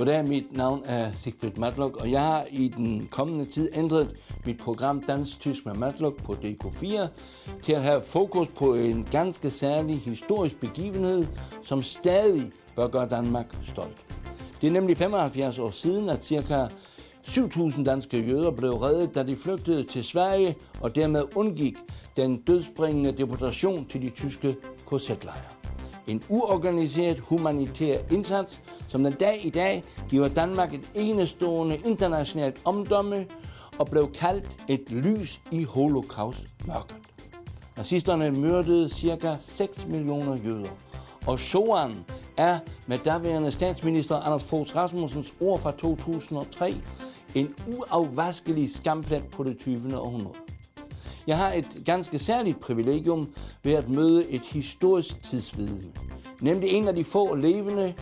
Goddag, mit navn er Sigfrid Matlock, og jeg har i den kommende tid ændret mit program Dansk Tysk med Matlock på DK4 til at have fokus på en ganske særlig historisk begivenhed, som stadig bør gøre Danmark stolt. Det er nemlig 75 år siden, at ca. 7.000 danske jøder blev reddet, da de flygtede til Sverige og dermed undgik den dødsbringende deportation til de tyske korsetlejre. En uorganiseret humanitær indsats, som den dag i dag giver Danmark et enestående internationalt omdømme og blev kaldt et lys i holocaust-mørket. Nazisterne myrdede ca. 6 millioner jøder, og Shoan er med daværende statsminister Anders Fogh Rasmussens ord fra 2003 en uafvaskelig skamplet på det 20. århundrede. Jeg har et ganske særligt privilegium ved at møde et historisk tidsvidne. Nemlig en af de få levende,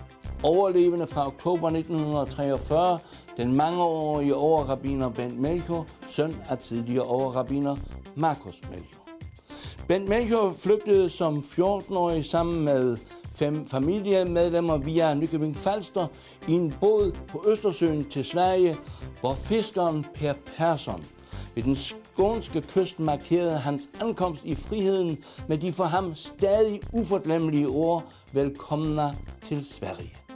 overlevende fra oktober 1943, den mangeårige overrabiner Bent Melchior, søn af tidligere overrabiner Markus Melchior. Bent Melchior flygtede som 14-årig sammen med fem familiemedlemmer via Nykøbing Falster i en båd på Østersøen til Sverige, hvor fiskeren Per Persson ved den skånske kyst markerede hans ankomst i friheden med de for ham stadig uforglemmelige ord, velkomna til Sverige.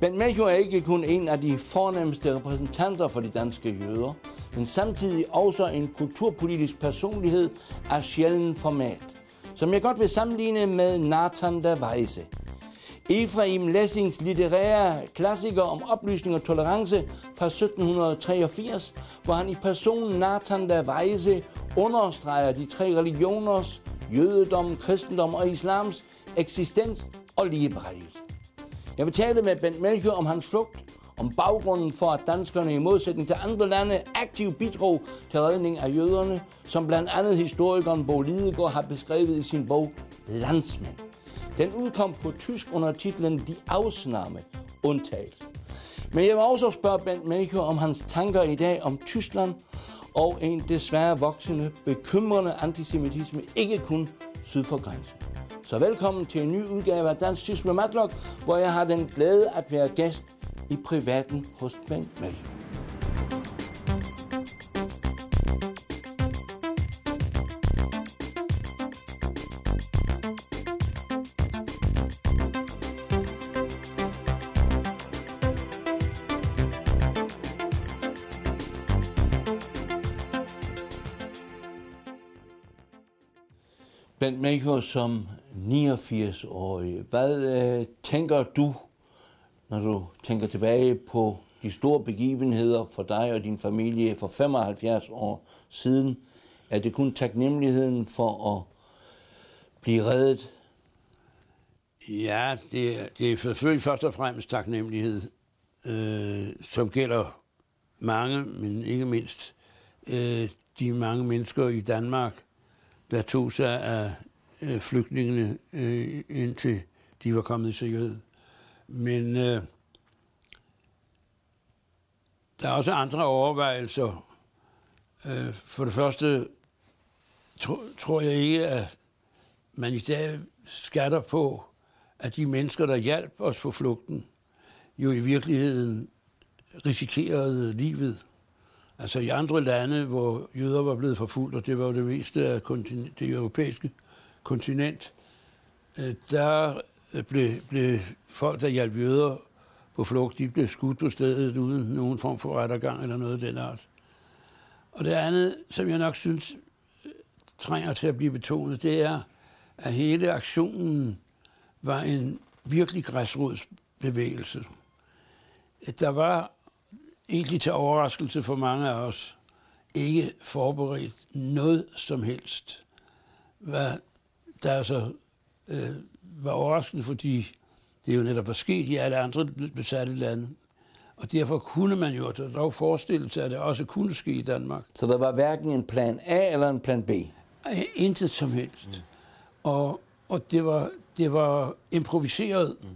Bent Melchior er ikke kun en af de fornemmeste repræsentanter for de danske jøder, men samtidig også en kulturpolitisk personlighed af sjælden format, som jeg godt vil sammenligne med Nathan der Weise – Efraim Lessings litterære klassiker om oplysning og tolerance fra 1783, hvor han i personen Nathan der Weise understreger de tre religioners, jødedom, kristendom og islams eksistens og ligeberettigelse. Jeg vil tale med Bent Melchior om hans flugt, om baggrunden for, at danskerne i modsætning til andre lande aktivt bidrog til redning af jøderne, som blandt andet historikeren Bo Lidegaard har beskrevet i sin bog Landsmænd. Den udkom på tysk under titlen De Ausnahme, undtagelse. Men jeg vil også spørge Bent Melchior om hans tanker i dag om Tyskland og en desværre voksende, bekymrende antisemitisme, ikke kun syd for grænsen. Så velkommen til en ny udgave af Dansk Tysk med Matlock, hvor jeg har den glæde at være gæst i privaten hos Bengt Melchior. Bent Melchior som 89-årig. Hvad øh, tænker du, når du tænker tilbage på de store begivenheder for dig og din familie for 75 år siden? Er det kun taknemmeligheden for at blive reddet? Ja, det er, det er selvfølgelig først og fremmest taknemmelighed, øh, som gælder mange, men ikke mindst øh, de mange mennesker i Danmark, der tog sig af øh, flygtningene, øh, indtil de var kommet i sikkerhed. Men øh, der er også andre overvejelser. Øh, for det første tro, tror jeg ikke, at man i dag skatter på, at de mennesker, der hjalp os på flugten, jo i virkeligheden risikerede livet. Altså i andre lande, hvor jøder var blevet forfulgt, og det var jo det meste af det europæiske kontinent, øh, der øh, blev, blev folk, der hjalp jøder på flugt, de blev skudt på stedet uden nogen form for rettergang eller noget af den art. Og det andet, som jeg nok synes øh, trænger til at blive betonet, det er, at hele aktionen var en virkelig græsrodsbevægelse. Der var egentlig til overraskelse for mange af os, ikke forberedt noget som helst. Hvad der altså øh, var overraskende, fordi det jo netop var sket i alle andre besatte lande. Og derfor kunne man jo dog forestille sig, at det også kunne ske i Danmark. Så der var hverken en plan A eller en plan B? Intet som helst. Mm. Og, og det, var, det var improviseret, mm.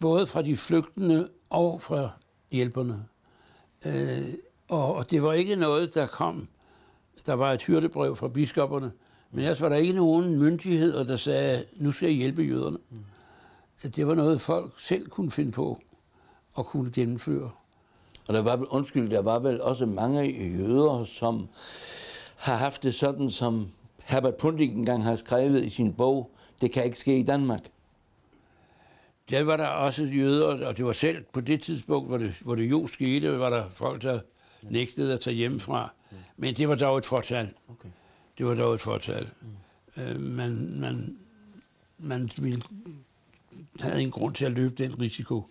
både fra de flygtende og fra hjælperne. Øh, og, og det var ikke noget, der kom. Der var et hyrdebrev fra biskopperne, men ellers var der ikke nogen myndigheder, der sagde, nu skal jeg hjælpe jøderne. Mm. Det var noget, folk selv kunne finde på og kunne gennemføre. Og der var, undskyld, der var vel også mange jøder, som har haft det sådan, som Herbert Pundik engang har skrevet i sin bog, det kan ikke ske i Danmark. Der var der også jøder, og det var selv på det tidspunkt, hvor det, hvor det jo skete, var der folk, der nægtede at tage hjemmefra. Men det var dog et fortal. Okay. Det var dog et fortal. Mm. Øh, man, man, man ville, havde en grund til at løbe den risiko.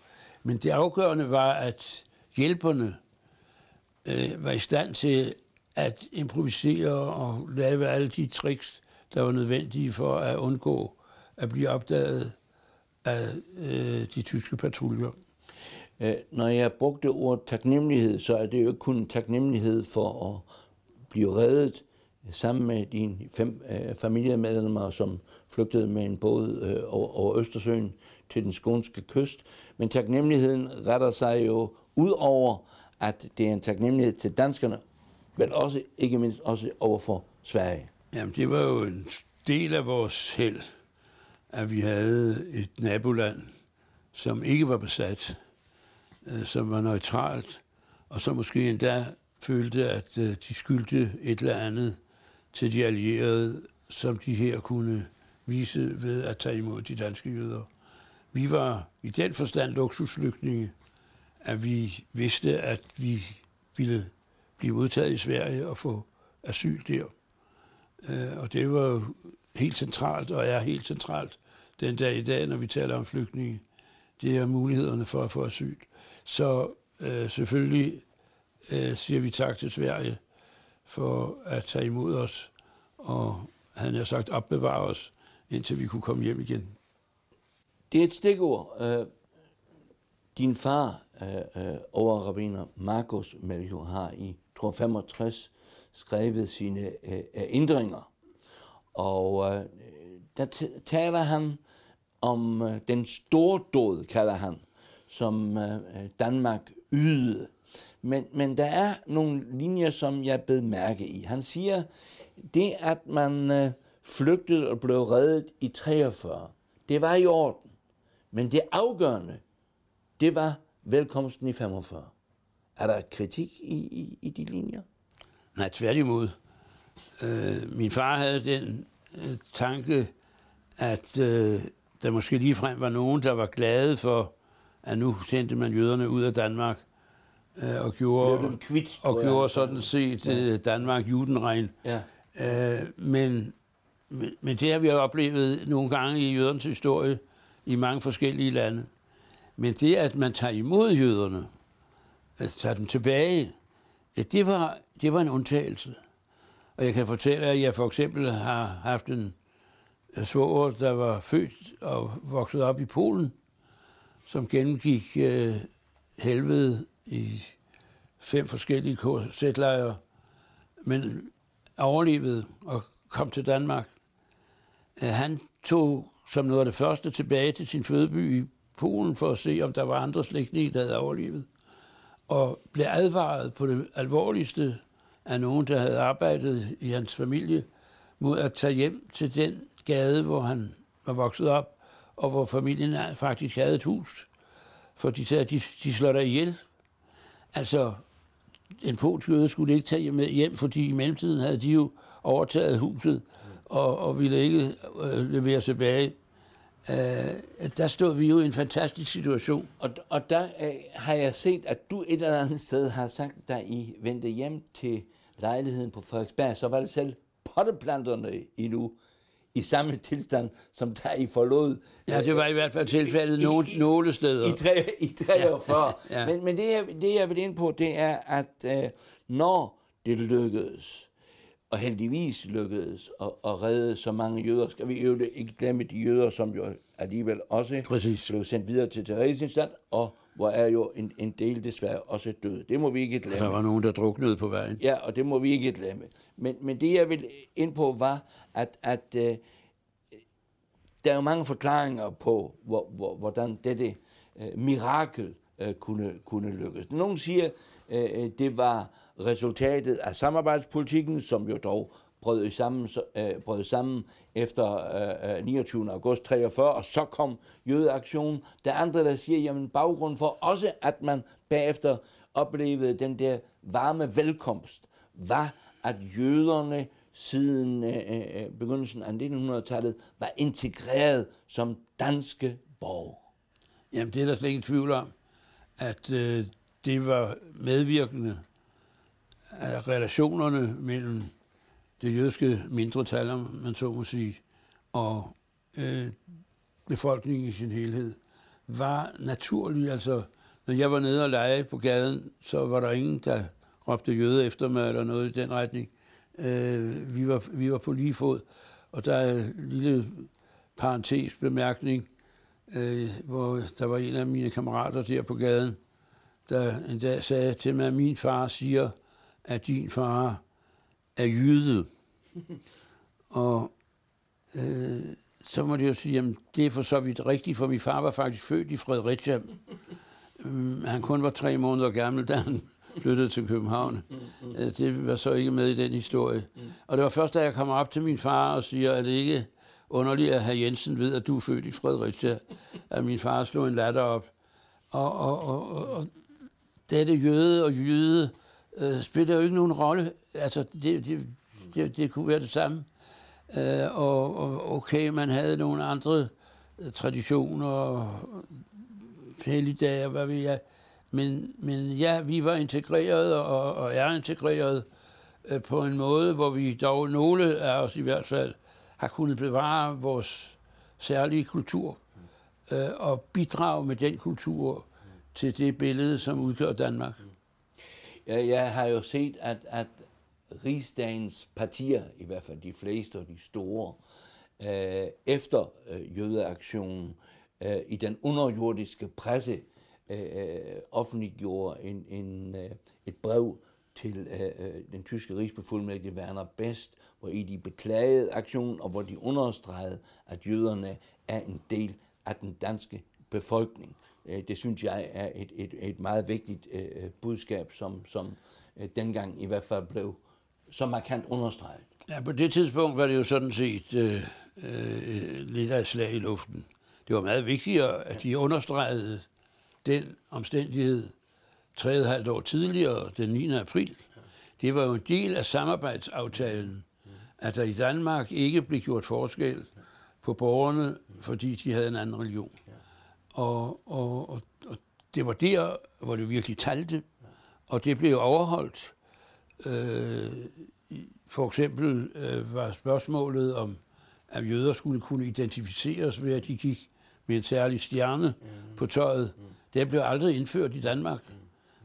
Men det afgørende var, at hjælperne øh, var i stand til at improvisere og lave alle de tricks, der var nødvendige for at undgå at blive opdaget af øh, de tyske patruljer. Øh, når jeg brugte ordet taknemmelighed, så er det jo ikke kun taknemmelighed for at blive reddet sammen med dine fem øh, familiemedlemmer, som flygtede med en båd øh, over, over Østersøen til den skånske kyst. Men taknemmeligheden retter sig jo ud over, at det er en taknemmelighed til danskerne, men også, ikke mindst også over for Sverige. Jamen, det var jo en del af vores held, at vi havde et naboland, som ikke var besat, øh, som var neutralt, og som måske endda følte, at øh, de skyldte et eller andet til de allierede, som de her kunne vise ved at tage imod de danske jøder. Vi var i den forstand luksusflygtninge, at vi vidste, at vi ville blive modtaget i Sverige og få asyl der. Øh, og det var helt centralt, og er helt centralt den dag i dag, når vi taler om flygtninge. Det er mulighederne for at få asyl. Så øh, selvfølgelig øh, siger vi tak til Sverige for at tage imod os, og han har sagt opbevare os, indtil vi kunne komme hjem igen. Det er et stikord. Øh, din far, øh, øh, overrabiner Markus Melchior, har i tror 65 skrevet sine øh, øh, ændringer. Og øh, der taler han om den store død, kalder han, som Danmark ydede. Men, men der er nogle linjer, som jeg bed mærke i. Han siger, det at man øh, flygtede og blev reddet i 43, det var i orden. Men det afgørende, det var velkomsten i 45. Er der kritik i, i, i de linjer? Nej, tværtimod. Øh, min far havde den øh, tanke, at øh, der måske lige frem var nogen, der var glade for, at nu sendte man jøderne ud af Danmark, øh, og gjorde, kvit, og gjorde sådan set ja. Øh, Danmark judenregn. Ja. Øh, men, men, men det har vi oplevet nogle gange i jødernes historie, i mange forskellige lande. Men det, at man tager imod jøderne, at tage dem tilbage, det var, det var en undtagelse. Og jeg kan fortælle, at jeg for eksempel har haft en svoger, der var født og vokset op i Polen, som gennemgik øh, helvede i fem forskellige KZ-lejre, men overlevede og kom til Danmark. Øh, han tog som noget af det første tilbage til sin fødeby i Polen for at se, om der var andre slægtninge, der havde overlevet. Og blev advaret på det alvorligste af nogen, der havde arbejdet i hans familie, mod at tage hjem til den gade, hvor han var vokset op, og hvor familien faktisk havde et hus. For de sagde, at de, de slår dig ihjel. Altså, en polsk jøde skulle ikke tage med hjem, fordi i mellemtiden havde de jo overtaget huset og, og ville ikke øh, levere tilbage. Øh, der stod vi jo i en fantastisk situation. Og, og der øh, har jeg set, at du et eller andet sted har sagt, da I vendte hjem til lejligheden på Frederiksberg, så var det selv potteplanterne endnu i samme tilstand, som der I forlod. Ja, det var i hvert fald tilfældet nogle, i, nogle steder. I, tre, i 43. Ja, ja. Men, men det, jeg, det, jeg vil ind på, det er, at øh, når det lykkedes, og heldigvis lykkedes at, at redde så mange jøder. Skal vi jo ikke glemme de jøder, som jo alligevel også Præcis. blev sendt videre til Theresienstadt, og hvor er jo en, en del desværre også død. Det må vi ikke glemme. Der var nogen, der druknede på vejen. Ja, og det må vi ikke glemme. Men, men det, jeg vil ind på, var, at, at uh, der er jo mange forklaringer på, hvor, hvor, hvordan dette øh, mirakel øh, kunne, kunne lykkes. Nogle siger, øh, det var resultatet af samarbejdspolitikken, som jo dog brød sammen, øh, brød sammen efter øh, øh 29. august 43, og så kom jødeaktionen. Der er andre, der siger, jamen baggrunden for også, at man bagefter oplevede den der varme velkomst, var, at jøderne siden øh, øh begyndelsen af 1900-tallet var integreret som danske borgere. Jamen, det er der slet ingen tvivl om, at øh, det var medvirkende af relationerne mellem det jødiske mindretal, om man så må sige, og øh, befolkningen i sin helhed, var naturlig. Altså, når jeg var nede og lege på gaden, så var der ingen, der råbte jøde efter mig eller noget i den retning. Øh, vi, var, vi var på lige fod. Og der er en lille parentes bemærkning, øh, hvor der var en af mine kammerater der på gaden, der en dag sagde til mig, at min far siger, at din far er jyde. og øh, så må det jo sige, at det er for så vidt rigtigt, for min far var faktisk født i Fredericia. Um, han kun var tre måneder gammel, da han flyttede til København. Mm, Det var så ikke med i den historie. Mm. Og det var først, da jeg kom op til min far og siger, at det ikke underligt, at herr Jensen ved, at du er født i Fredericia, at min far slog en latter op. Og, og, og, og, og dette jøde og jøde øh, spiller jo ikke nogen rolle. Altså, det, det, det, det kunne være det samme. Øh, og, og okay, man havde nogle andre øh, traditioner og helligdage, hvad ved jeg. Men, men ja, vi var integreret og, og er integreret øh, på en måde, hvor vi dog, nogle af os i hvert fald, har kunnet bevare vores særlige kultur øh, og bidrage med den kultur til det billede, som udgør Danmark. Ja, jeg har jo set, at, at rigsdagens partier, i hvert fald de fleste og de store, øh, efter øh, jødeaktionen øh, i den underjordiske presse øh, øh, offentliggjorde en, en, øh, et brev til øh, øh, den tyske rigsbefuldmægtige Werner Best, hvor i de beklagede aktionen, og hvor de understregede, at jøderne er en del af den danske befolkning. Øh, det synes jeg er et, et, et meget vigtigt øh, øh, budskab, som, som øh, dengang i hvert fald blev så markant understreget. Ja, på det tidspunkt var det jo sådan set øh, øh, lidt af et slag i luften. Det var meget vigtigere, at de understregede den omstændighed tre halvt år tidligere, den 9. april. Det var jo en del af samarbejdsaftalen, at der i Danmark ikke blev gjort forskel på borgerne, fordi de havde en anden religion. Og, og, og, og det var der, hvor det virkelig talte, og det blev overholdt. Øh, for eksempel øh, var spørgsmålet om, at jøder skulle kunne identificeres ved, at de gik med en særlig stjerne mm. på tøjet. Mm. Det blev aldrig indført i Danmark, mm.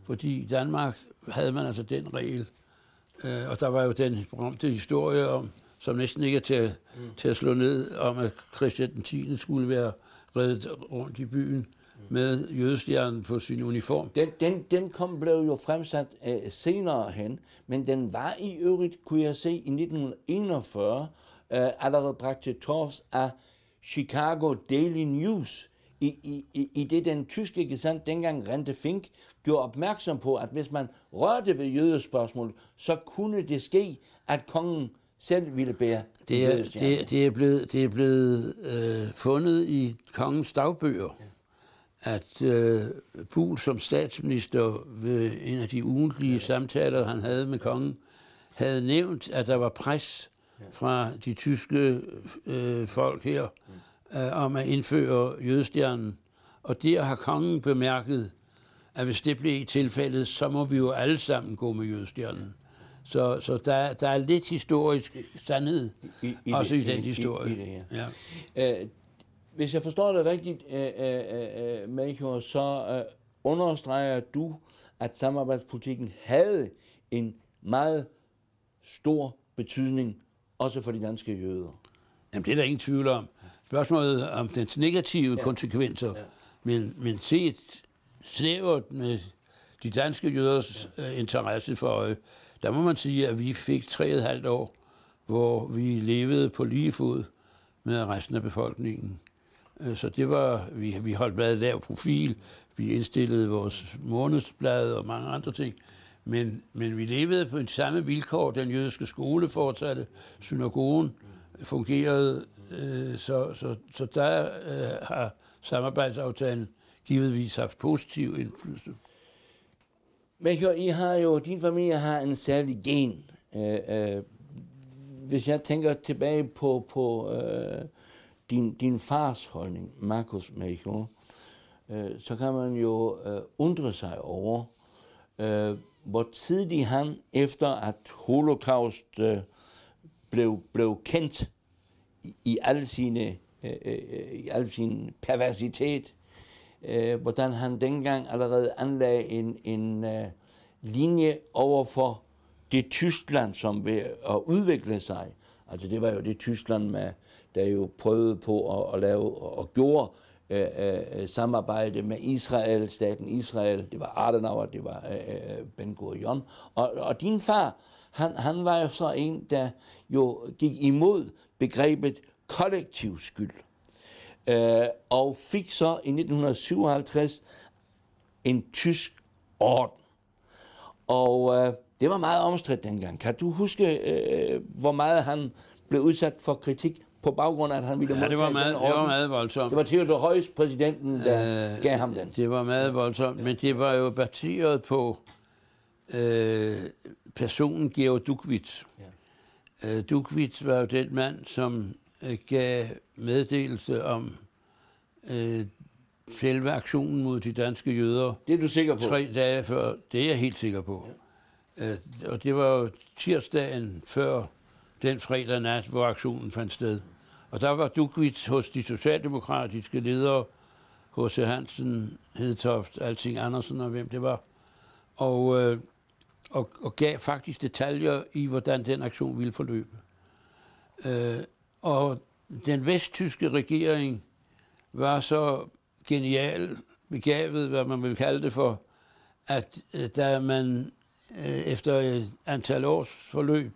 fordi i Danmark havde man altså den regel. Øh, og der var jo den berømte historie om, som næsten ikke er til, mm. til at slå ned, om at Christian den 10. skulle være reddet rundt i byen med jødestjernen på sin uniform. Den, den, den kom, blev jo fremsat uh, senere hen, men den var i øvrigt, kunne jeg se, i 1941 uh, øh, allerede bragt til torvs af Chicago Daily News, i, i, i i det den tyske gesandt dengang Rente Fink gjorde opmærksom på, at hvis man rørte ved jødespørgsmålet, så kunne det ske, at kongen selv ville bære det er, det, det er blevet, det er blevet øh, fundet i kongens dagbøger, ja. at øh, Pul som statsminister ved en af de ugentlige ja. samtaler, han havde med kongen, havde nævnt, at der var pres fra de tyske øh, folk her øh, om at indføre jødestjernen. Og der har kongen bemærket, at hvis det blev i tilfældet, så må vi jo alle sammen gå med jødestjernen. Så, så der, der er lidt historisk sandhed I, i også det, i den historie. I, i det, ja. Ja. Øh, hvis jeg forstår det rigtigt, øh, øh, øh Melchior, så øh, understreger du, at samarbejdspolitikken havde en meget stor betydning også for de danske jøder. Jamen, det er der ingen tvivl om. Spørgsmålet om dens negative ja. konsekvenser, ja. Men, men set snævert med de danske jøders ja. øh, interesse for øje, der må man sige, at vi fik tre og et halvt år, hvor vi levede på lige fod med resten af befolkningen. Øh, så det var, vi, vi holdt meget lav profil, vi indstillede vores månedsblad og mange andre ting, men, men vi levede på de samme vilkår. Den jødiske skole fortsatte, synagogen fungerede, øh, så, så, så der øh, har samarbejdsaftalen givetvis haft positiv indflydelse. Melchior, I har jo, din familie har en særlig gen. Øh, øh, hvis jeg tænker tilbage på, på øh, din, din fars holdning, Markus Melchior, øh, så kan man jo øh, undre sig over, øh, hvor tidligt han, efter at holocaust øh, blev, blev kendt i, i al sine øh, øh, øh, i al sin perversitet, øh, hvordan han dengang allerede anlagde en, en øh, linje over for det Tyskland, som ved at udvikle sig. Altså det var jo det Tyskland, med, der jo prøvede på at, at lave og gjorde øh, øh, samarbejde med Israel, staten Israel. Det var Adenauer, det var øh, øh, Ben Gurion. Og, og din far, han, han var jo så en, der jo gik imod begrebet kollektiv skyld. Øh, og fik så i 1957 en tysk orden. Og øh, det var meget omstridt dengang. Kan du huske, øh, hvor meget han blev udsat for kritik på baggrund af, at han ville ja, det var meget, det var meget voldsomt. Det var Theodor Heuss, præsidenten, der øh, gav ham den. Det var meget voldsomt, men det var jo baseret på øh, personen Georg Dukvits. Ja. Øh, Dukvits var jo den mand, som gav meddelelse om øh, selve aktionen mod de danske jøder. Det er du sikker på? Tre dage før. Det er jeg helt sikker på. Ja. Øh, og det var jo tirsdagen før den fredag nat, hvor aktionen fandt sted. Og der var Dukvits hos de socialdemokratiske ledere, H.C. Hansen, Hedtoft, Alting Andersen og hvem det var. Og, øh, og, og gav faktisk detaljer i, hvordan den aktion ville forløbe. Øh, og den vesttyske regering var så genial, begavet, hvad man vil kalde det for, at øh, da man øh, efter et antal års forløb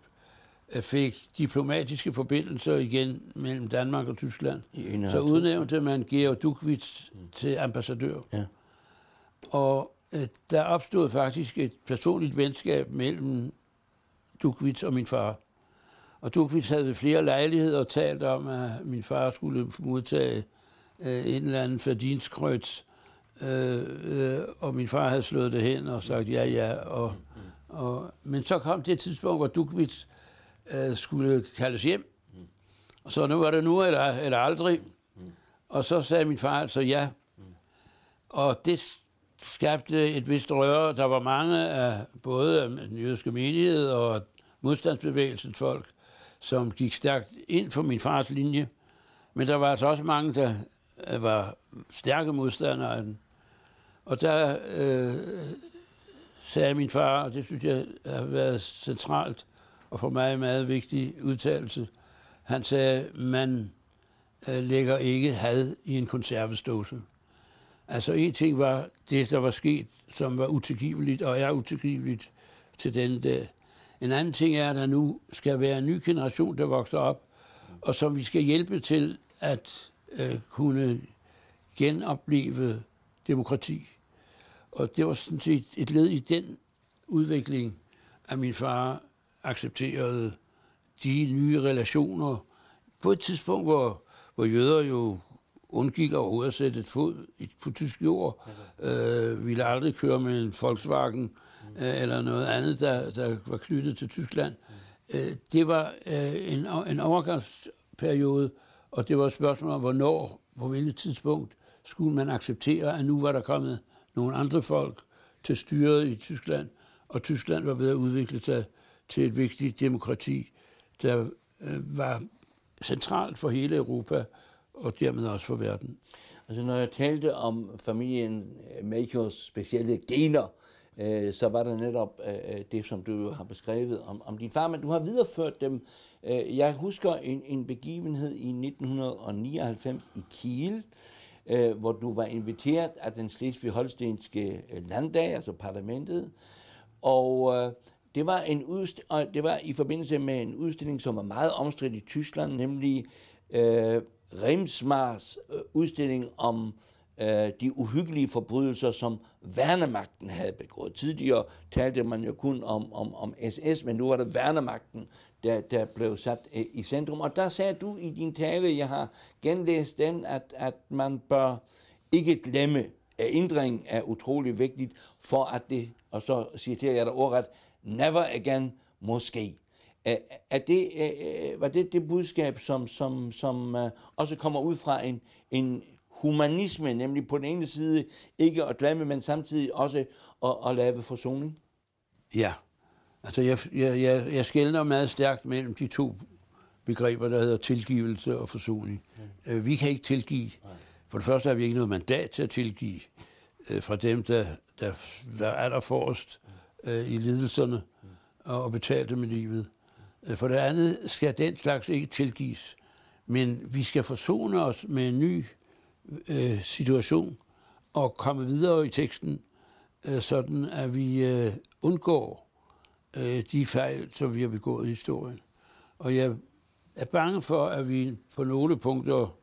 øh, fik diplomatiske forbindelser igen mellem Danmark og Tyskland, så udnævnte man Georg Dukvits til ambassadør. Ja. Og der opstod faktisk et personligt venskab mellem Dukvits og min far. Og Dukvits havde ved flere lejligheder talt om, at min far skulle modtage øh, en eller anden fordienskrøds, øh, øh, og min far havde slået det hen og sagt ja, ja. Og, og, men så kom det tidspunkt, hvor Dukvits øh, skulle kaldes hjem. Og så nu var det nu eller, eller aldrig. Og så sagde min far altså ja. Og det skabte et vist røre. Der var mange af både den jødiske menighed og modstandsbevægelsens folk, som gik stærkt ind for min fars linje. Men der var altså også mange, der øh, var stærke modstandere af den. Og der øh, sagde min far, og det synes jeg har været centralt, og for mig en meget vigtig udtalelse, han sagde, man øh, lægger ikke had i en konservesdåse. Altså en ting var det, der var sket, som var utilgiveligt, og er utilgiveligt til den der. En anden ting er, at der nu skal være en ny generation, der vokser op, og som vi skal hjælpe til at øh, kunne genopleve demokrati. Og det var sådan set et led i den udvikling, at min far accepterede de nye relationer på et tidspunkt, hvor, hvor jøder jo undgik overhovedet at sætte et fod på tysk jord, øh, ville aldrig køre med en Volkswagen Øh, eller noget andet, der, der var knyttet til Tyskland. Øh, det var øh, en, en overgangsperiode, og det var et spørgsmål om, hvornår, på hvilket tidspunkt, skulle man acceptere, at nu var der kommet nogle andre folk til styret i Tyskland, og Tyskland var ved at udvikle sig til et vigtigt demokrati, der var centralt for hele Europa, og dermed også for verden. Altså når jeg talte om familien Melchiors specielle gener, øh, så var der netop øh, øh det, som du har beskrevet om, om din far, men du har videreført dem. Øh, jeg husker en, en begivenhed i 1999 i Kiel, øh, hvor du var inviteret af den slesvig-holstenske øh, landdag, altså parlamentet, og øh, det var, en udst- og det var i forbindelse med en udstilling, som var meget omstridt i Tyskland, nemlig øh, Remsmars øh, udstilling om øh, Øh, de uhyggelige forbrydelser, som værnemagten havde begået. Tidligere talte man jo kun om, om, om SS, men nu var det værnemagten, der, der blev sat øh, i centrum. Og der sagde du i din tale, jeg har genlæst den, at, at man bør ikke glemme, at ændring er utrolig vigtigt, for at det, og så citerer jeg dig ordret, never again måske. Er det, øh, øh, var det det budskab, som, som, som også kommer ud fra en, en humanisme, nemlig på den ene side ikke at glemme, men samtidig også at, at lave forsoning? Ja, altså jeg, jeg, jeg, jeg skældner meget stærkt mellem de to begreber, der hedder tilgivelse og forsoning. Mm. Vi kan ikke tilgive. For det første har vi ikke noget mandat til at tilgive øh, fra dem, der, der, der er der forrest øh, i lidelserne og betalte med livet. Øh, for det andet skal den slags ikke tilgives, men vi skal forsone os med en ny øh, situation og komme videre i teksten, øh, sådan at vi øh, undgår øh, de fejl, som vi har begået i historien. Og jeg er bange for, at vi på nogle punkter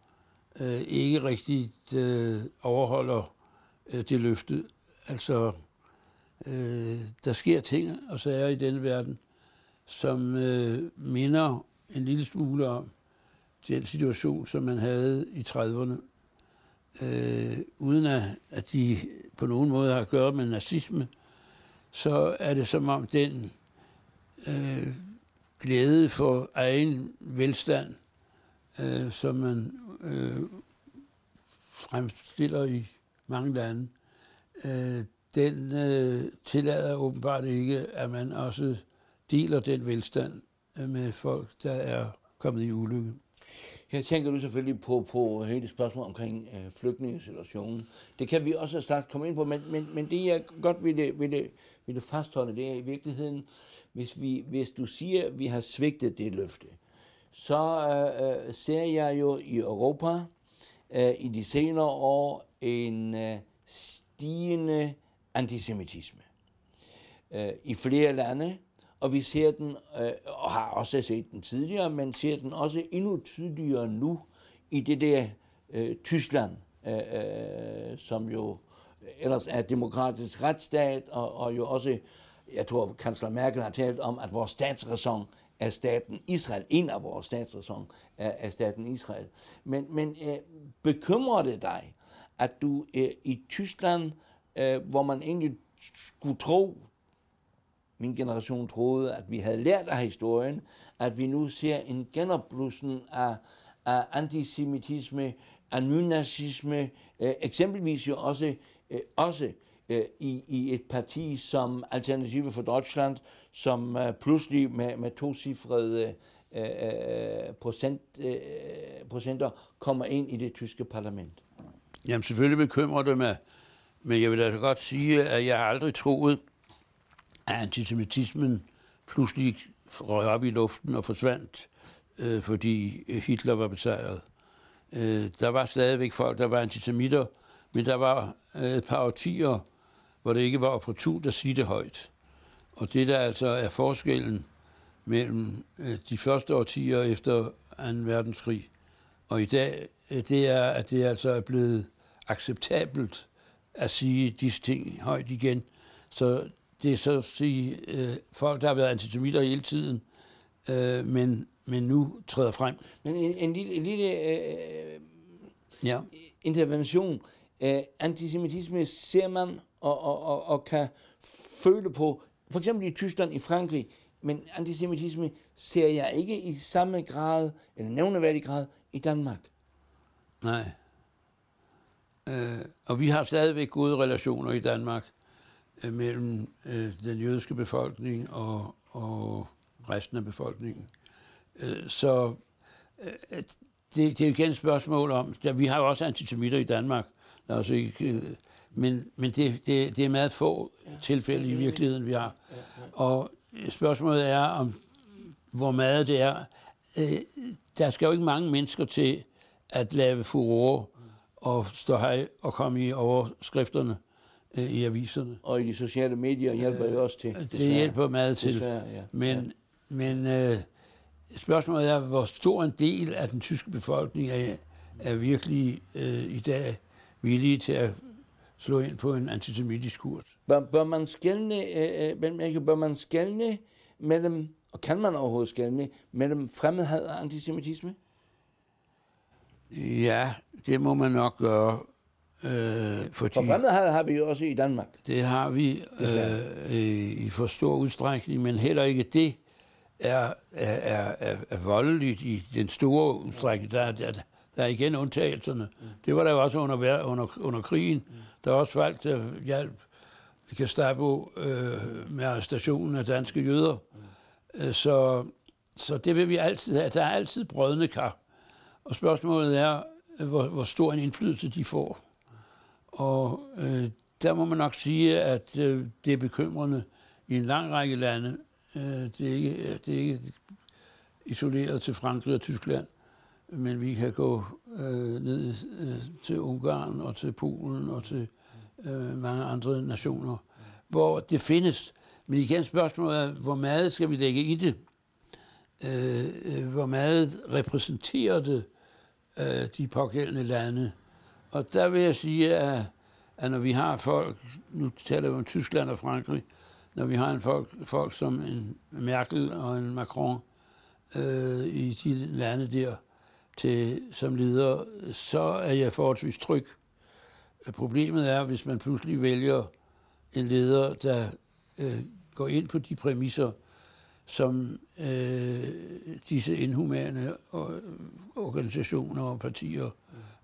øh, ikke rigtigt øh, overholder øh, det løfte. Altså, øh, der sker ting og sager i denne verden, som øh, minder en lille smule om den situation, som man havde i 30'erne, øh, uden at, at de på nogen måde har at gøre med nazisme, så er det som om den øh, glæde for egen velstand, øh, som man øh, fremstiller i mange lande, øh, den øh, tillader åbenbart ikke, at man også deler den velstand øh, med folk, der er kommet i ulykke. Her tænker du selvfølgelig på, på hele spørgsmålet omkring øh, flygtningesituationen. Det kan vi også snart komme ind på, men, men, men det jeg godt ville, ville, ville fastholde, det er i virkeligheden, hvis, vi, hvis du siger, at vi har svigtet det løfte, så øh, øh ser jeg jo i Europa øh, i de senere år en øh, stigende antisemitisme. Øh, I flere lande, og vi ser den, øh, og har også set den tidligere, men ser den også endnu tydeligere nu i det der øh, Tyskland, øh, øh, som jo ellers er demokratisk retsstat, og, og jo også, jeg tror, kansler Merkel har talt om, at vores statsræson er staten Israel. En af vores statsræson er, er staten Israel. Men, men øh, bekymrer det dig, at du øh, i Tyskland, øh, hvor man egentlig skulle tro, min generation troede, at vi havde lært af historien, at vi nu ser en genopblussen af, af antisemitisme, af nynazisme, øh, eksempelvis jo også, øh, også øh, i, i et parti som Alternative for Deutschland, som øh, pludselig med, med to-cifrede øh, øh, procent, øh, procenter kommer ind i det tyske parlament. Jamen selvfølgelig bekymrer det mig, men jeg vil da godt sige, at jeg aldrig troet, at antisemitismen pludselig røg op i luften og forsvandt, øh, fordi øh, Hitler var besejret. Øh, der var stadigvæk folk, der var antisemitter, men der var øh, et par årtier, hvor det ikke var opportunt at sige det højt. Og det, der altså er forskellen mellem øh, de første årtier efter 2. verdenskrig og i dag, øh, det er, at det altså er blevet acceptabelt at sige disse ting højt igen. Så det er så at sige øh, folk, der har været antisemitter hele tiden, øh, men, men nu træder frem. Men en, en lille, en lille øh, ja. intervention. Øh, antisemitisme ser man og, og, og, og kan føle på, for eksempel i Tyskland, i Frankrig, men antisemitisme ser jeg ikke i samme grad, eller nævneværdig grad, i Danmark. Nej. Øh, og vi har stadigvæk gode relationer i Danmark mellem øh, den jødiske befolkning og, og resten af befolkningen. Øh, så øh, det, det er jo igen et spørgsmål om, ja, vi har jo også antisemitter i Danmark, der også ikke, øh, men, men det, det, det er meget få tilfælde i virkeligheden, vi har. Og spørgsmålet er, om hvor meget det er. Øh, der skal jo ikke mange mennesker til at lave furore og stå her og komme i overskrifterne øh, i aviserne. Og i de sociale medier hjælper øh, jo også til. Det desværre. hjælper meget til. Desværre, ja. Men, ja. men øh, spørgsmålet er, hvor stor en del af den tyske befolkning er, er virkelig øh, i dag villige til at slå ind på en antisemitisk kurs. Bør, bør man skælne, øh, øh bør man skælne mellem, og kan man overhovedet skælne, mellem fremmedhed og antisemitisme? Ja, det må man nok gøre. Øh, for, for fremmedhed har vi jo også i Danmark. Det har vi øh, i for stor udstrækning, men heller ikke det er, er, er, er voldeligt i den store udstrækning. Der, der, der er igen undtagelserne. Det var der jo også under, under, under krigen. Der er også folk, der hjalp Gestapo øh, med arrestationen af danske jøder. Mm. Så, så det vil vi altid have. Der er altid brødende kar. Og spørgsmålet er, hvor, hvor stor en indflydelse de får. Og øh, der må man nok sige, at øh, det er bekymrende i en lang række lande. Øh, det, er ikke, øh, det er ikke isoleret til Frankrig og Tyskland men vi kan gå øh, ned øh, til Ungarn og til Polen og til øh, mange andre nationer, hvor det findes. Men igen spørgsmålet er, hvor meget skal vi lægge i det? Øh, øh hvor meget repræsenterer det øh, de pågældende lande? Og der vil jeg sige, at, at når vi har folk, nu taler vi om Tyskland og Frankrig, når vi har en folk, folk som en Merkel og en Macron øh, i de lande der, til, som leder, så er jeg forholdsvis tryg. Problemet er, hvis man pludselig vælger en leder, der øh, går ind på de præmisser, som øh, disse inhumane øh, organisationer og partier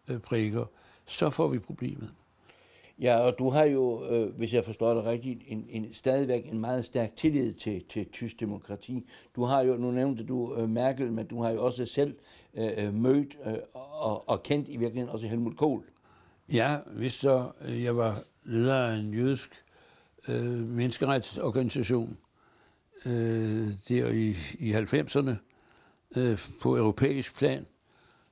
øh, prikker, så får vi problemet. Ja, og du har jo, øh, hvis jeg forstår det rigtigt, en, en, stadigvæk en meget stærk tillid til, til tysk demokrati. Du har jo, nu nævnte du øh, Merkel, men du har jo også selv øh, øh mødt øh, og, og kendt i virkeligheden også Helmut Kohl. Ja, hvis så øh, jeg var leder af en jødisk øh, menneskeretsorganisation øh, der i, i 90'erne øh, på europæisk plan,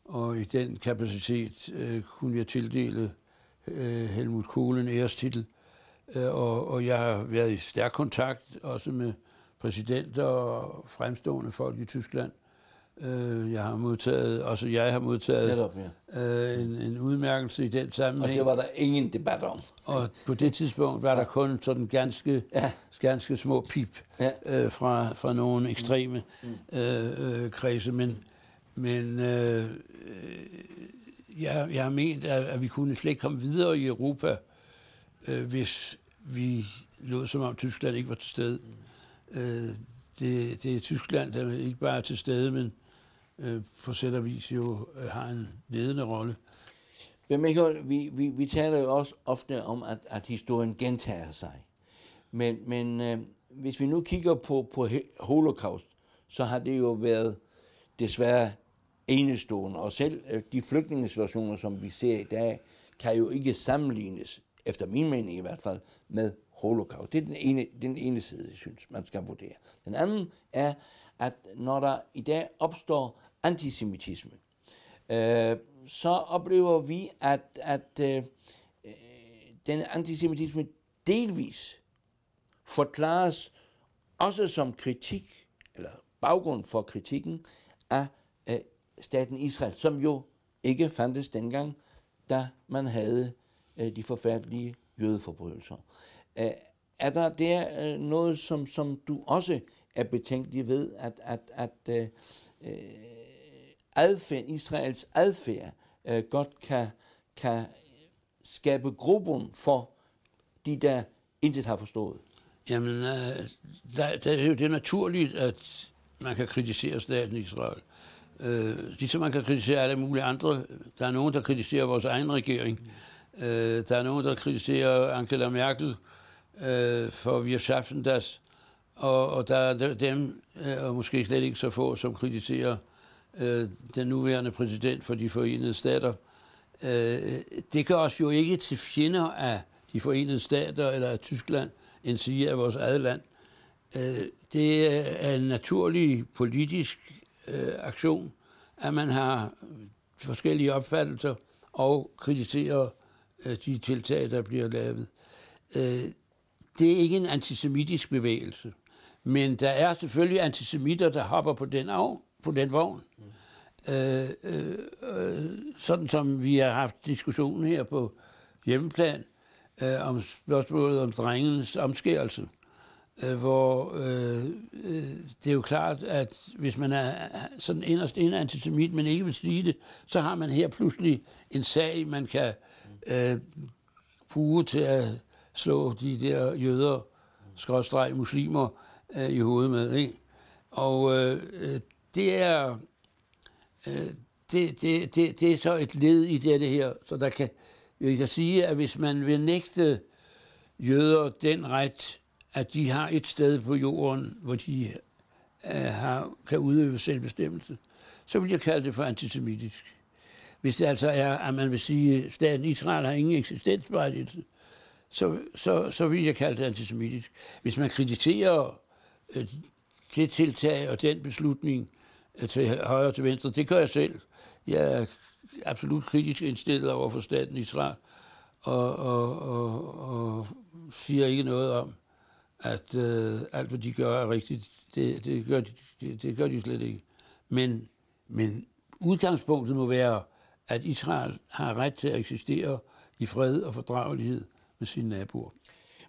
og i den kapacitet øh, kunne jeg tildele øh, Helmut Kohl en ærestitel, øh, og, og jeg har været i stærk kontakt også med præsidenter og fremstående folk i Tyskland. Øh, jeg har modtaget, også jeg har modtaget Netop, ja. øh, en, en udmærkelse i den sammenhæng. Og det var der ingen debat om. Og på det tidspunkt var der kun sådan ganske, ja. ganske små pip ja. øh, fra, fra nogle ekstreme mm. øh, øh, kredse, men, men øh, øh, jeg, jeg har ment, at, at vi kunne slet ikke komme videre i Europa, øh, hvis vi lod som om Tyskland ikke var til stede. Mm. Øh, det, det er Tyskland, der ikke bare er til stede, men øh, på sæt og vis jo øh, har en ledende rolle. Men Michael, vi, vi, vi taler jo også ofte om, at, at historien gentager sig. Men, men øh, hvis vi nu kigger på, på holocaust, så har det jo været desværre enestående. Og selv øh, de flygtningesituationer, som vi ser i dag, kan jo ikke sammenlignes, efter min mening i hvert fald, med holocaust. Det er den ene, den ene side, jeg synes, man skal vurdere. Den anden er, at når der i dag opstår antisemitisme, øh, så oplever vi, at, at øh, øh den antisemitisme delvis forklares også som kritik, eller baggrund for kritikken af øh, staten Israel, som jo ikke fandtes dengang, da man havde øh, de forfærdelige jødeforbrydelser. Øh, er der der øh, noget, som, som du også er betænkelig ved, at, at, at øh, øh, adfærd, Israels adfærd øh, godt kan, kan skabe grobund for de, der intet har forstået? Jamen, øh, der, der er jo det naturligt, at man kan kritisere staten Israel. Øh, ligesom man kan kritisere alle mulige andre. Der er nogen, der kritiserer vores egen regering. Øh, der er nogen, der kritiserer Angela Merkel øh, for wir schaffen das. Og, og der er dem, øh, og måske slet ikke så få, som kritiserer øh, den nuværende præsident for de forenede stater. Øh, det gør os jo ikke til fjender af de forenede stater eller af Tyskland, end sige af vores eget land. Øh, det er en naturlig politisk øh, aktion, at man har forskellige opfattelser og kritiserer øh, de tiltag, der bliver lavet. Øh, det er ikke en antisemitisk bevægelse, men der er selvfølgelig antisemitter, der hopper på den af, på den vogn. Mm. øh, øh, sådan som vi har haft diskussionen her på hjemmeplan øh, om spørgsmålet om drengens omskærelse, øh, hvor øh, øh, det er jo klart, at hvis man er sådan inderst en antisemit, men ikke vil sige det, så har man her pludselig en sag, man kan øh, bruge til at slå de der jøder, skrådstreg muslimer, øh, i hovedet med. Ikke? Og øh, øh, det er øh, det, det, det, det er så et led i det, det her. Så der kan, jeg kan sige, at hvis man vil nægte jøder den ret, at de har et sted på jorden, hvor de øh, har, kan udøve selvbestemmelse, så vil jeg kalde det for antisemitisk. Hvis det altså er, at man vil sige, at staten Israel har ingen eksistensberettigelse, så, så, så vil jeg kalde det antisemitisk. Hvis man kritiserer øh, det tiltag og den beslutning øh, til højre og til venstre, det gør jeg selv. Jeg er absolut kritisk indstillet over for staten Israel, og, og, og, og siger ikke noget om, at øh, alt, hvad de gør, er rigtigt. Det, det, gør de, det, det gør de slet ikke. Men, men udgangspunktet må være, at Israel har ret til at eksistere i fred og fordragelighed med sine naboer.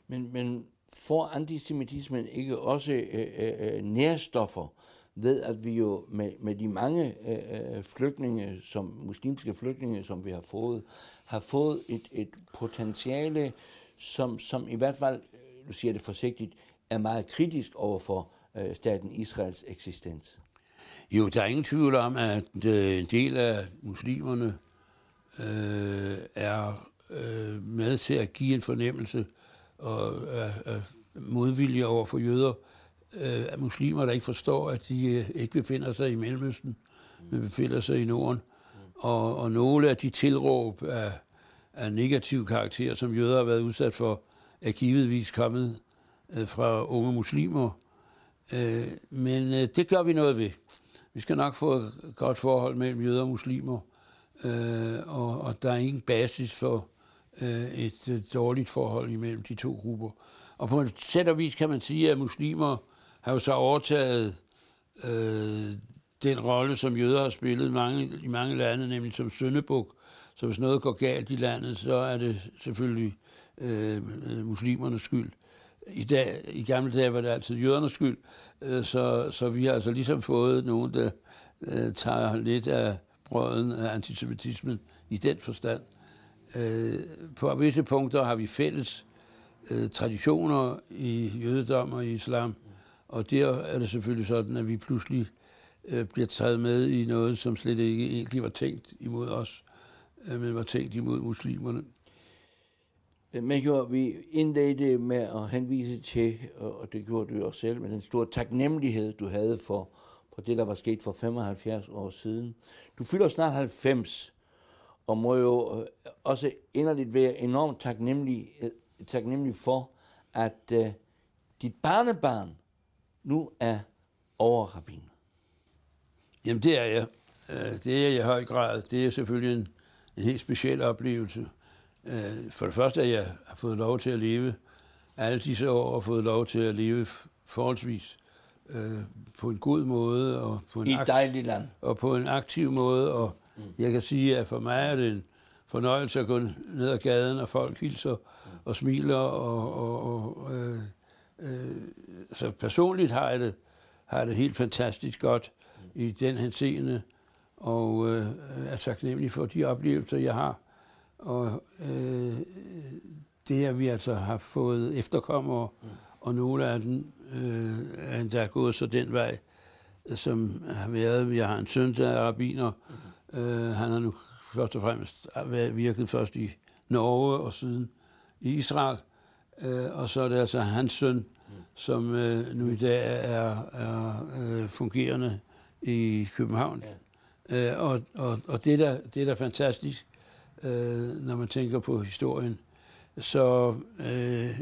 Men, men får antisemitismen ikke også øh, øh, øh nærstoffer ved, at vi jo med, med de mange øh, øh, flygtninge, som muslimske flygtninge, som vi har fået, har fået et, et potentiale, som, som i hvert fald, nu siger det forsigtigt, er meget kritisk over for øh, staten Israels eksistens. Jo, der er ingen tvivl om, at øh, en del af muslimerne øh, er øh, med til at give en fornemmelse og af, af modvilje over for jøder, øh, af muslimer, der ikke forstår, at de øh, ikke befinder sig i Mellemøsten, men befinder sig i Norden. Og, og nogle af de tilråb af, af negativ karakter, som jøder har været udsat for, er givetvis kommet øh, fra unge muslimer. Øh, men øh, det gør vi noget ved. Vi skal nok få et godt forhold mellem jøder og muslimer, øh, og, og der er ingen basis for øh, et øh, dårligt forhold imellem de to grupper. Og på en sæt og vis kan man sige, at muslimer har jo så overtaget øh, den rolle, som jøder har spillet mange, i mange lande, nemlig som søndebuk. Så hvis noget går galt i landet, så er det selvfølgelig Øh, øh, muslimernes skyld. I, dag, I gamle dage var det altid jødernes skyld, øh, så, så vi har altså ligesom fået nogen, der øh, tager lidt af brøden af antisemitismen i den forstand. Øh, på visse punkter har vi fælles øh, traditioner i jødedom og i islam, og der er det selvfølgelig sådan, at vi pludselig øh, bliver taget med i noget, som slet ikke egentlig var tænkt imod os, øh, men var tænkt imod muslimerne. Øh, men jo, vi indledte med at henvise til, og det gjorde du også selv, med den store taknemmelighed, du havde for, for det, der var sket for 75 år siden. Du fylder snart 90, og må jo øh, også inderligt være enormt taknemmelig, øh, taknemmelig for, at uh, dit barnebarn nu er overrabiner. Jamen det er jeg. Det er jeg i høj grad. Det er selvfølgelig en, en helt speciel oplevelse. For det første, at jeg har fået lov til at leve alle disse år, og fået lov til at leve forholdsvis øh, på en god måde. Og på en I et dejligt land. Og på en aktiv måde, og mm. jeg kan sige, at for mig er det en fornøjelse at gå ned ad gaden, og folk hilser mm. og smiler, og, og, og øh, øh, så personligt har jeg det, har jeg det helt fantastisk godt mm. i den henseende, og øh, er taknemmelig for de oplevelser, jeg har. Og øh, det, at vi altså har fået efterkommere, mm. og nogle af dem øh, er endda gået så den vej, som har været, jeg har en søn, der er rabiner, mm. øh, han har nu først og fremmest virket først i Norge og siden i Israel, øh, og så er det altså hans søn, mm. som øh, nu i dag er, er øh, fungerende i København. Ja. Øh, og og, og det, der, det er da fantastisk, øh, når man tænker på historien. Så øh,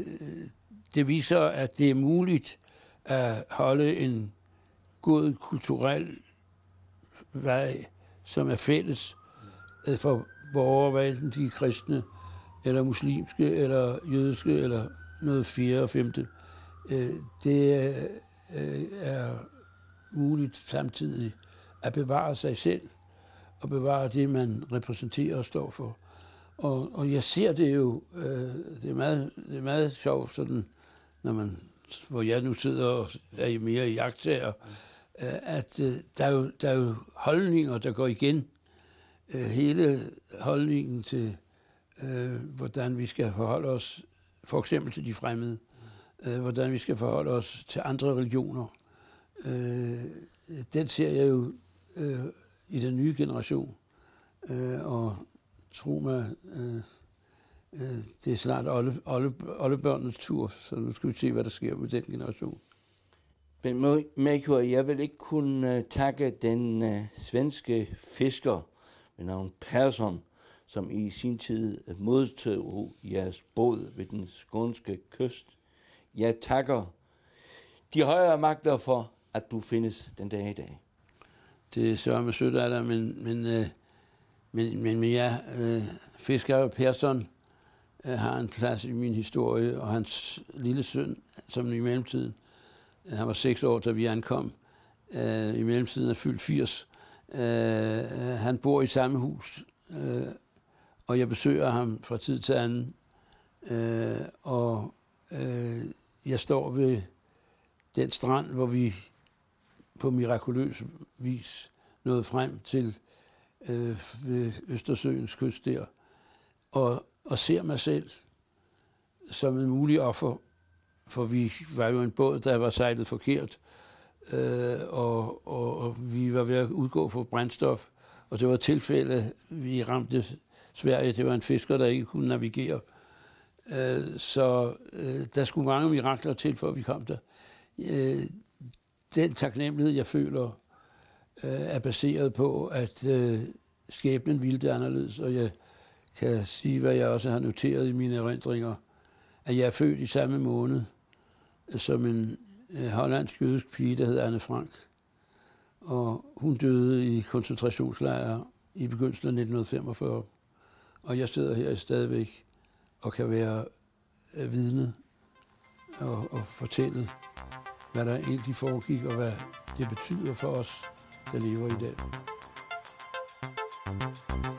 det viser, at det er muligt at holde en god kulturel vej, som er fælles øh, for borgere, hvad enten de er kristne, eller muslimske, eller jødiske, eller noget fjerde og femte. Øh, det er, øh, er muligt samtidig at bevare sig selv at bevare det, man repræsenterer og står for. Og, og jeg ser det jo, øh, det, er meget, det er meget sjovt, sådan, når man, hvor jeg nu sidder og er mere i jagttager, øh, at øh, der, er jo, der er jo holdninger, der går igen. Øh, hele holdningen til, øh, hvordan vi skal forholde os, for eksempel til de fremmede, øh, hvordan vi skal forholde os til andre religioner, øh, den ser jeg jo øh, i den nye generation. Øh, og tro mig, øh, øh, det er snart alle, alle, alle børnenes tur, så nu skal vi se, hvad der sker med den generation. Men Merkur, jeg vil ikke kunne uh, øh, takke den uh, svenske fisker ved navn Persson, som i sin tid modtog jeres båd ved den skånske kyst. Jeg takker de højere magter for, at du findes den dag i dag. Det er sørme sødt af dig, men, men, øh, men, men, men ja, øh, Fisker Persson øh, har en plads i min historie, og hans lille søn, som i mellemtiden, øh, han var seks år, da vi ankom, øh, i mellemtiden er fyldt 80. Øh, han bor i samme hus, øh, og jeg besøger ham fra tid til anden, øh, og øh, jeg står ved den strand, hvor vi på mirakuløs vis nåede frem til øh, ved Østersøens kyst der, og, og ser mig selv som en mulig offer, for vi var jo en båd, der var sejlet forkert, øh, og, og, og vi var ved at udgå for brændstof, og det var et tilfælde, vi ramte Sverige, det var en fisker, der ikke kunne navigere. Øh, så øh, der skulle mange mirakler til, før vi kom der. Øh, den taknemmelighed, jeg føler, øh, er baseret på, at øh, skæbnen ville det anderledes, og jeg kan sige, hvad jeg også har noteret i mine erindringer, at jeg er født i samme måned øh, som en øh, hollandsk jødisk pige, der hed Anne Frank. Og hun døde i koncentrationslejre i begyndelsen af 1945. Og jeg sidder her stadigvæk og kan være øh, vidne og, og fortælle, hvad der egentlig foregik, og hvad det betyder for os, der lever i dag. thank you